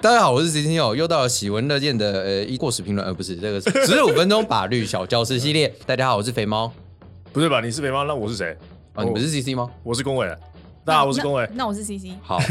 大家好，我是 C C 友，又到了喜闻乐见的呃一过时评论，呃不是这个十五分钟法律小教室系列。大家好，我是肥猫，不是吧？你是肥猫，那我是谁？啊，你不是 C C 吗？我是恭玮。大家好，我是恭玮。那我是 C C。好，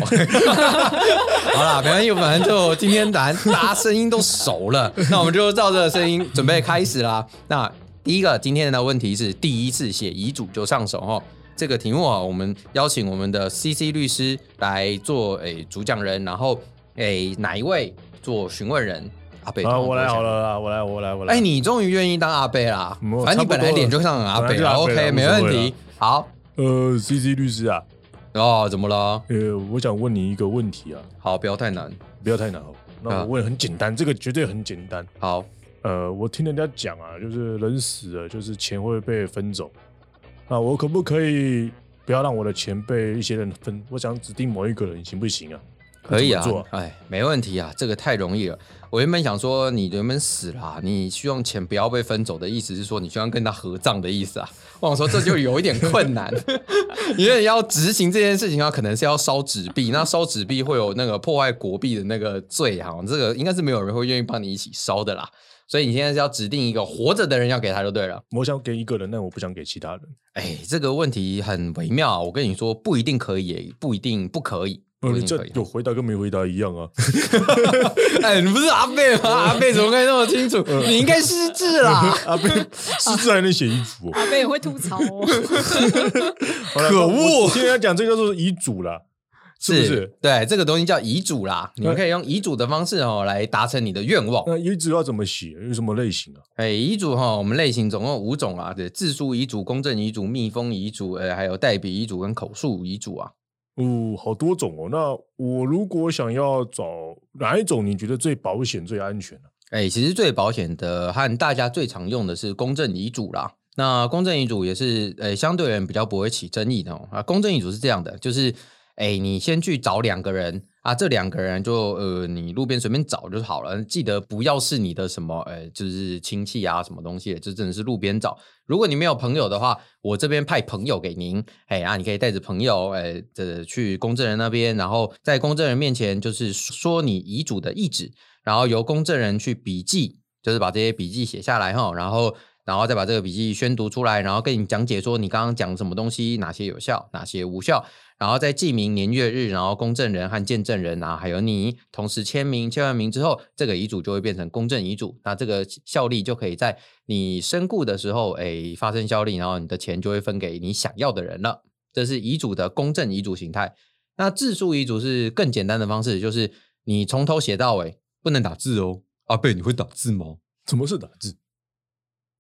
好啦，没关系，反正就今天咱大家声音都熟了，那我们就照这个声音准备开始啦。那第一个今天的问题是第一次写遗嘱就上手哈。这个题目啊，我们邀请我们的 C C 律师来做诶主讲人，然后。诶，哪一位做询问人？阿贝，啊，我来好了啦，我来，我来，我来。哎，你终于愿意当阿贝啦？反正你本来脸就像阿伯，OK，没问题。好，呃，C C 律师啊，哦，怎么了？呃，我想问你一个问题啊。好，不要太难，不要太难哦。那我问很简单，这个绝对很简单。好，呃，我听人家讲啊，就是人死了，就是钱会被分走。那我可不可以不要让我的钱被一些人分？我想指定某一个人，行不行啊？可以啊，哎，没问题啊，这个太容易了。我原本想说，你原本死了啊，你希望钱不要被分走的意思是说，你希望跟他合葬的意思啊。我想说这就有一点困难，因为要执行这件事情啊，可能是要烧纸币，那烧纸币会有那个破坏国币的那个罪啊，这个应该是没有人会愿意帮你一起烧的啦。所以你现在是要指定一个活着的人要给他就对了。我想给一个人，但我不想给其他人。哎，这个问题很微妙啊，我跟你说，不一定可以，也不一定不可以。哦，你这有回答跟没回答一样啊！哎，你不是阿贝吗？阿贝怎么可以那么清楚？你应该失智啦！阿贝失智还能写遗嘱？阿贝也会吐槽哦。可恶！现在要讲这个叫做遗嘱啦，是不是？对，这个东西叫遗嘱啦。你们可以用遗嘱的方式哦来达成你的愿望。那遗嘱要怎么写？有什么类型啊？哎，遗嘱哈，我们类型总共五种啊，对，自书遗嘱、公证遗嘱、密封遗嘱，呃，还有代笔遗嘱跟口述遗嘱啊。哦，好多种哦。那我如果想要找哪一种，你觉得最保险、最安全呢？哎，其实最保险的和大家最常用的是公证遗嘱啦。那公证遗嘱也是呃相对人比较不会起争议的哦。啊，公证遗嘱是这样的，就是哎，你先去找两个人。啊，这两个人就呃，你路边随便找就好了。记得不要是你的什么，呃，就是亲戚啊，什么东西，就真的是路边找。如果你没有朋友的话，我这边派朋友给您，哎啊，你可以带着朋友，哎，这去公证人那边，然后在公证人面前就是说你遗嘱的意旨，然后由公证人去笔记，就是把这些笔记写下来哈，然后然后再把这个笔记宣读出来，然后跟你讲解说你刚刚讲什么东西，哪些有效，哪些无效。然后再记明年月日，然后公证人和见证人啊，还有你同时签名，签完名之后，这个遗嘱就会变成公证遗嘱。那这个效力就可以在你身故的时候，哎，发生效力，然后你的钱就会分给你想要的人了。这是遗嘱的公证遗嘱形态。那自书遗嘱是更简单的方式，就是你从头写到尾，不能打字哦。阿贝，你会打字吗？怎么是打字？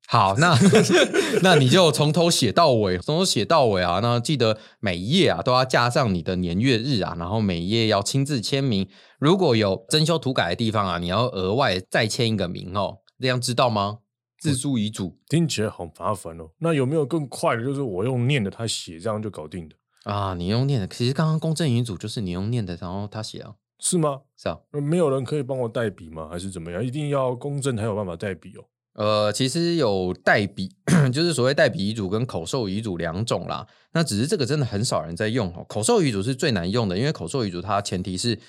好，那 那你就从头写到尾，从头写到尾啊。那记得每一页啊都要加上你的年月日啊，然后每一页要亲自签名。如果有增修涂改的地方啊，你要额外再签一个名哦。这样知道吗？自书遗嘱听起来好麻烦哦。那有没有更快的？就是我用念的，他写这样就搞定的啊？你用念的，其实刚刚公证遗嘱就是你用念的，然后他写啊，是吗？是啊。没有人可以帮我代笔吗？还是怎么样？一定要公证才有办法代笔哦。呃，其实有代笔，就是所谓代笔遗嘱跟口授遗嘱两种啦。那只是这个真的很少人在用哦。口授遗嘱是最难用的，因为口授遗嘱它前提是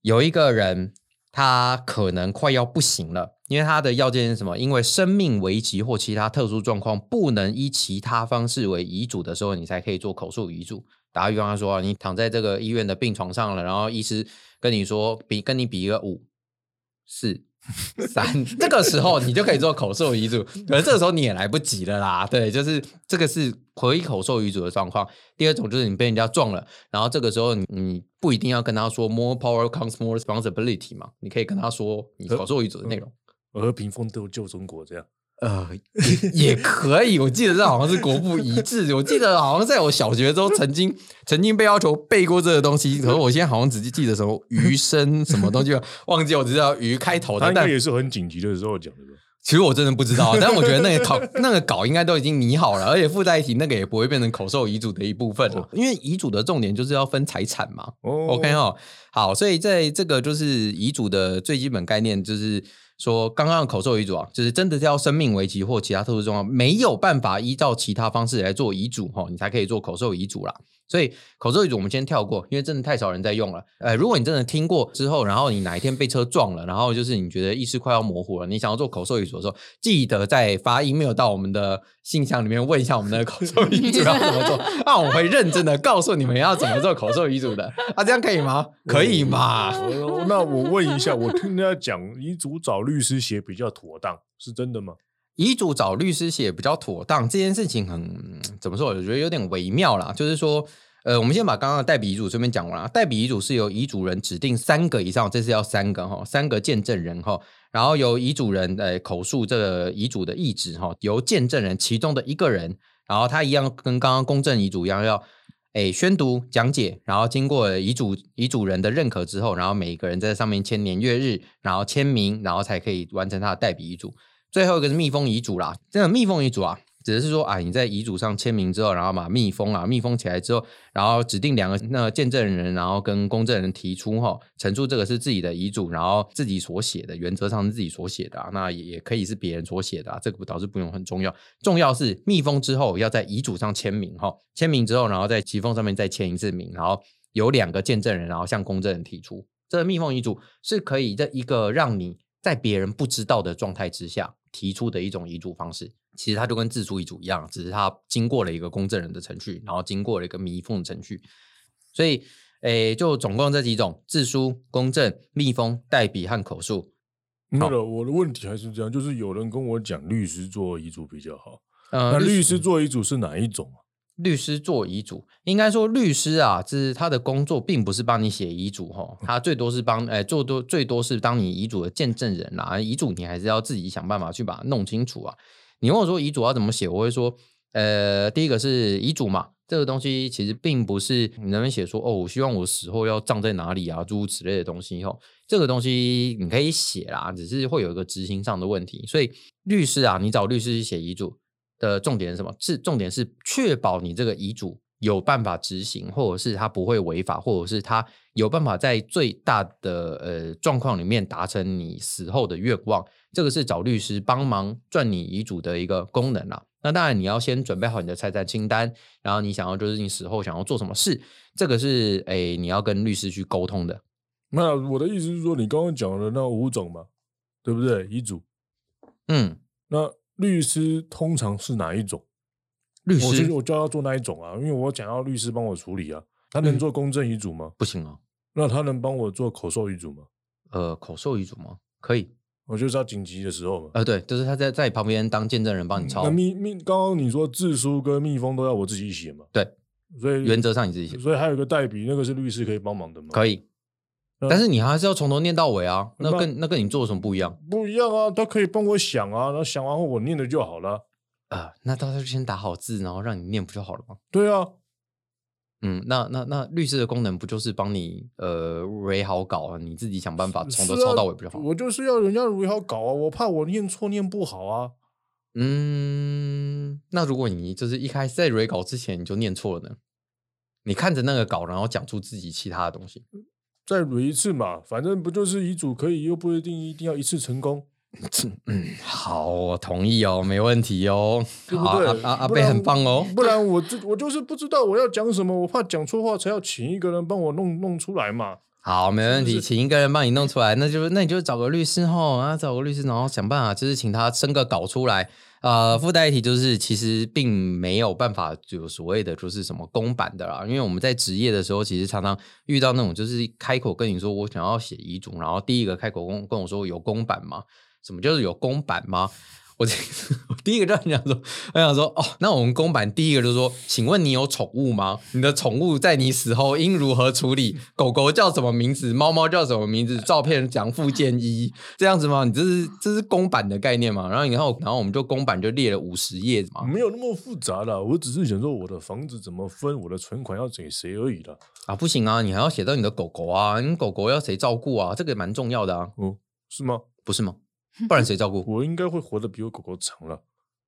有一个人他可能快要不行了，因为他的要件是什么？因为生命危急或其他特殊状况不能依其他方式为遗嘱的时候，你才可以做口授遗嘱。打比方说，你躺在这个医院的病床上了，然后医师跟你说比跟你比一个五四。三，这个时候你就可以做口授遗嘱，可是这个时候你也来不及了啦。对，就是这个是可以口授遗嘱的状况。第二种就是你被人家撞了，然后这个时候你你不一定要跟他说 more power comes more responsibility 嘛，你可以跟他说你口授遗嘱的内容。和平风都救中国这样。呃，也 也可以。我记得这好像是国父遗志。我记得好像在我小学都曾经 曾经被要求背过这个东西。可是我现在好像只记得什么余生什么东西，忘记我只知道余开头的。他应该也是很紧急的时候讲的。其实我真的不知道，但我觉得那个考那个稿应该都已经拟好了，而且附在一起，那个也不会变成口授遗嘱的一部分了。因为遗嘱的重点就是要分财产嘛。哦，OK 哦，好，所以在这个就是遗嘱的最基本概念就是。说刚刚的口授遗嘱啊，就是真的是要生命危急或其他特殊状况，没有办法依照其他方式来做遗嘱哈，你才可以做口授遗嘱啦。所以口授遗嘱我们先跳过，因为真的太少人在用了。呃，如果你真的听过之后，然后你哪一天被车撞了，然后就是你觉得意识快要模糊了，你想要做口授遗嘱的时候，记得在发 email 到我们的信箱里面问一下我们的口授遗嘱要怎么做，那 我会认真的告诉你们要怎么做口授遗嘱的。啊，这样可以吗？可以嘛？那我问一下，我听人家讲遗嘱找律师写比较妥当，是真的吗？遗嘱找律师写比较妥当，这件事情很怎么说？我觉得有点微妙啦。就是说，呃，我们先把刚刚的代笔遗嘱这边讲完了。代笔遗嘱是由遗嘱人指定三个以上，这是要三个哈，三个见证人哈，然后由遗嘱人呃口述这个遗嘱的意志哈，由见证人其中的一个人，然后他一样跟刚刚公证遗嘱一样，要诶宣读讲解，然后经过遗嘱遗嘱人的认可之后，然后每一个人在上面签年月日，然后签名，然后才可以完成他的代笔遗嘱。最后一个是密封遗嘱啦，这个密封遗嘱啊，指的是说啊，你在遗嘱上签名之后，然后把密封啊，密封起来之后，然后指定两个那见证人，然后跟公证人提出哈，陈述这个是自己的遗嘱，然后自己所写的，原则上是自己所写的啊，那也也可以是别人所写的啊，这个倒是不用很重要，重要是密封之后要在遗嘱上签名哈，签名之后，然后在骑缝上面再签一次名，然后有两个见证人，然后向公证人提出，这个密封遗嘱是可以这一个让你在别人不知道的状态之下。提出的一种遗嘱方式，其实它就跟自书遗嘱一样，只是它经过了一个公证人的程序，然后经过了一个密封程序。所以，诶，就总共这几种：自书、公证、密封、代笔和口述。那个，我的问题还是这样，就是有人跟我讲律师做遗嘱比较好。呃，那律师做遗嘱是哪一种？律师做遗嘱，应该说律师啊，就是他的工作并不是帮你写遗嘱哈，他最多是帮哎做多最多是当你遗嘱的见证人啦，遗嘱你还是要自己想办法去把它弄清楚啊。你问我说遗嘱要怎么写，我会说，呃，第一个是遗嘱嘛，这个东西其实并不是你能不能写说哦，我希望我死后要葬在哪里啊，诸如此类的东西哈，这个东西你可以写啦，只是会有一个执行上的问题，所以律师啊，你找律师去写遗嘱。的重点是什么？是重点是确保你这个遗嘱有办法执行，或者是他不会违法，或者是他有办法在最大的呃状况里面达成你死后的愿望。这个是找律师帮忙赚你遗嘱的一个功能啦。那当然你要先准备好你的财产清单，然后你想要就是你死后想要做什么事，这个是诶你要跟律师去沟通的。那我的意思是说，你刚刚讲的那五种嘛，对不对？遗嘱，嗯，那。律师通常是哪一种？律师我，我就要做那一种啊，因为我想要律师帮我处理啊。他能做公证遗嘱吗？不行啊。那他能帮我做口授遗嘱吗？呃，口授遗嘱吗？可以。我就是要紧急的时候嘛。呃，对，就是他在在旁边当见证人帮你抄。那密密，刚刚你说字书跟密封都要我自己写嘛？对，所以原则上你自己写。所以还有一个代笔，那个是律师可以帮忙的吗？可以。但是你还是要从头念到尾啊，那跟那跟你做什么不一样？不一样啊，他可以帮我想啊，然后想完后我念的就好了。啊、呃，那到时候先打好字，然后让你念不就好了吗？对啊，嗯，那那那律师的功能不就是帮你呃写好稿啊？你自己想办法从头抄到尾不就好？我就是要人家写好稿啊，我怕我念错念不好啊。嗯，那如果你就是一开始在写稿之前你就念错了呢？你看着那个稿，然后讲出自己其他的东西。再捋一次嘛，反正不就是遗嘱可以，又不一定一定要一次成功。嗯，好，我同意哦，没问题哦，对不对？阿阿贝很棒哦，不然我就我就是不知道我要讲什么，我怕讲错话，才要请一个人帮我弄弄出来嘛。好，没问题，请一个人帮你弄出来，那就那你就找个律师吼，啊找个律师，然后想办法，就是请他生个稿出来。呃，附带一提就是，其实并没有办法有所谓的就是什么公版的啦，因为我们在执业的时候，其实常常遇到那种就是开口跟你说我想要写遗嘱，然后第一个开口跟跟我说有公版吗？什么就是有公版吗？我我第一个就这样说，我想说哦，那我们公版第一个就是说，请问你有宠物吗？你的宠物在你死后应如何处理？狗狗叫什么名字？猫猫叫什么名字？照片讲附件一这样子吗？你这是这是公版的概念吗？然后然后然后我们就公版就列了五十页嘛，没有那么复杂啦，我只是想说我的房子怎么分，我的存款要给谁而已啦。啊，不行啊，你还要写到你的狗狗啊，你狗狗要谁照顾啊？这个也蛮重要的啊。嗯，是吗？不是吗？不然谁照顾？我应该会活得比我狗狗长了。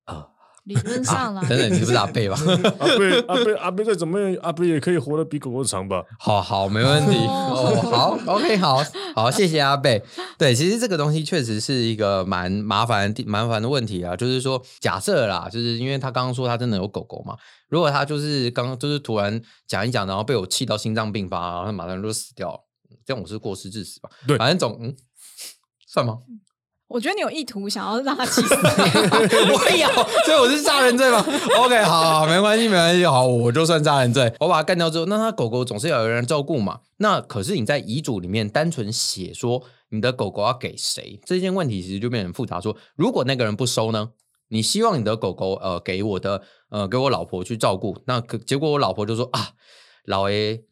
啊，理论上啦，等等，你是不是阿贝吧？阿贝阿贝阿贝再怎么样，阿贝也可以活得比狗狗长吧？好好，没问题。哦，好，OK，好好，谢谢阿贝。对，其实这个东西确实是一个蛮麻烦、蛮麻烦的问题啊。就是说，假设啦，就是因为他刚刚说他真的有狗狗嘛，如果他就是刚刚就是突然讲一讲，然后被我气到心脏病发，然后他马上就死掉了，这样我是过失致死吧？对，反正总嗯，算吗？我觉得你有意图想要让他气死，我有，所以我是杀人罪吗？OK，好，没关系，没关系，好，我就算杀人罪。我把他干掉之后，那他狗狗总是要有人照顾嘛。那可是你在遗嘱里面单纯写说你的狗狗要给谁，这件问题其实就变成复杂。说如果那个人不收呢？你希望你的狗狗呃给我的呃给我老婆去照顾，那可结果我老婆就说啊，老 A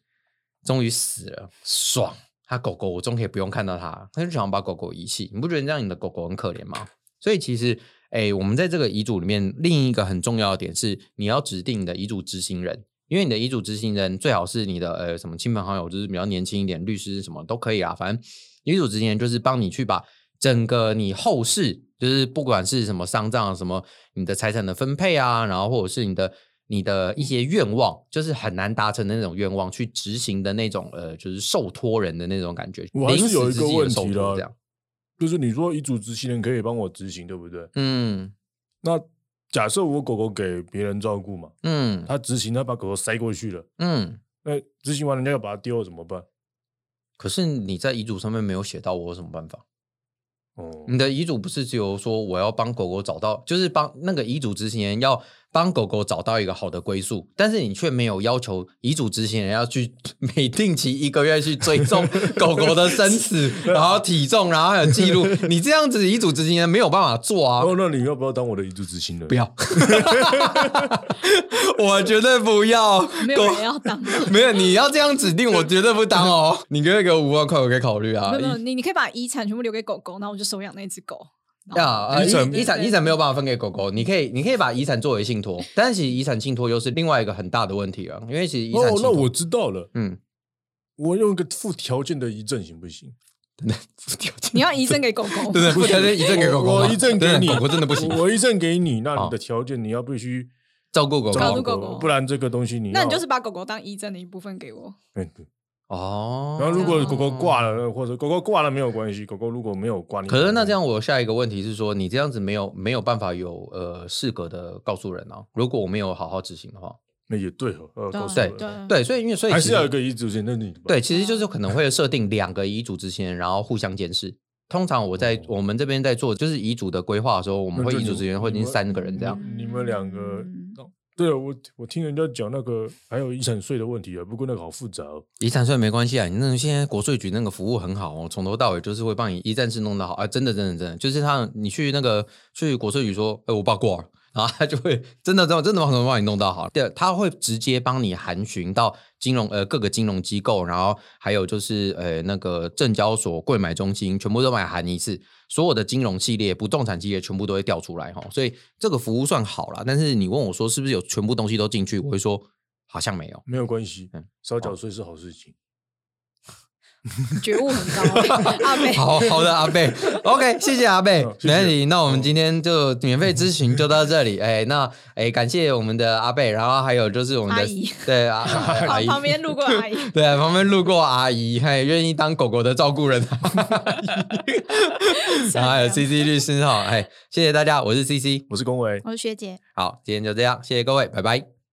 终于死了，爽。他狗狗，我终可以不用看到他，他就想要把狗狗遗弃。你不觉得这样你的狗狗很可怜吗？所以其实，哎，我们在这个遗嘱里面，另一个很重要的点是，你要指定你的遗嘱执行人，因为你的遗嘱执行人最好是你的呃什么亲朋好友，就是比较年轻一点，律师什么都可以啊。反正遗嘱执行人就是帮你去把整个你后事，就是不管是什么丧葬、什么你的财产的分配啊，然后或者是你的。你的一些愿望，就是很难达成的那种愿望，去执行的那种，呃，就是受托人的那种感觉。我还是有一个问题了，这样，就是你说遗嘱执行人可以帮我执行，对不对？嗯。那假设我狗狗给别人照顾嘛，嗯，他执行，他把狗狗塞过去了，嗯，那执行完人家要把它丢了怎么办？可是你在遗嘱上面没有写到，我有什么办法？哦，你的遗嘱不是只有说我要帮狗狗找到，就是帮那个遗嘱执行人要。帮狗狗找到一个好的归宿，但是你却没有要求遗嘱执行人要去 每定期一个月去追踪 狗狗的生死，然后体重，然后还有记录。你这样子遗嘱执行人没有办法做啊！哦，那你要不要当我的遗嘱执行人？不要，我绝对不要。没有人要当，没有，你要这样指定，我绝对不当哦。你给我给我五万块，我可以考虑啊。没有，你你可以把遗产全部留给狗狗，然后我就收养那只狗。要遗产遗产遗产没有办法分给狗狗，你可以你可以把遗产作为信托，但是其实遗产信托又是另外一个很大的问题啊，因为其实遗产信托哦，那我知道了，嗯，我用一个附条件的遗赠行不行？附条件，你要遗赠给狗狗，对对，附条件遗赠给狗狗，我遗赠给你，狗狗真的不行，我遗赠给你，那你的条件你要必须照顾狗狗，照顾狗狗，不然这个东西你那你就是把狗狗当遗赠的一部分给我，对。哦，然后如果狗狗挂了，或者狗狗挂了没有关系，狗狗如果没有挂，可是那这样我下一个问题是说，你这样子没有没有办法有呃适格的告诉人啊？如果我没有好好执行的话，那也对哦，呃，对对对，所以因为所以还是要有一个遗嘱执行人，你对，其实就是可能会设定两个遗嘱执行人，然后互相监视。通常我在我们这边在做就是遗嘱的规划的时候，我们会遗嘱执行人会已经三个人这样，你们两个。对啊，我我听人家讲那个还有遗产税的问题啊，不过那个好复杂哦。遗产税没关系啊，你那种现在国税局那个服务很好哦，从头到尾就是会帮你一站式弄得好啊，真的真的真的，就是他你去那个去国税局说，哎，我爸挂了。然后他就会真的真的真的帮帮你弄到好，对，他会直接帮你函询到金融呃各个金融机构，然后还有就是呃那个证交所柜买中心，全部都帮你函一次，所有的金融系列、不动产系列全部都会调出来哈，所以这个服务算好了。但是你问我说是不是有全部东西都进去，我会说好像没有，没有关系，嗯，少缴税是好事情。觉悟很高，阿贝，好好的阿贝，OK，谢谢阿贝，没问题。那我们今天就免费咨询就到这里，哎，那哎感谢我们的阿贝，然后还有就是我们的阿姨，对啊，阿姨。旁边路过阿姨，对啊，旁边路过阿姨，还愿意当狗狗的照顾人，然后还有 CC 律师哈，哎，谢谢大家，我是 CC，我是龚维，我是学姐，好，今天就这样，谢谢各位，拜拜。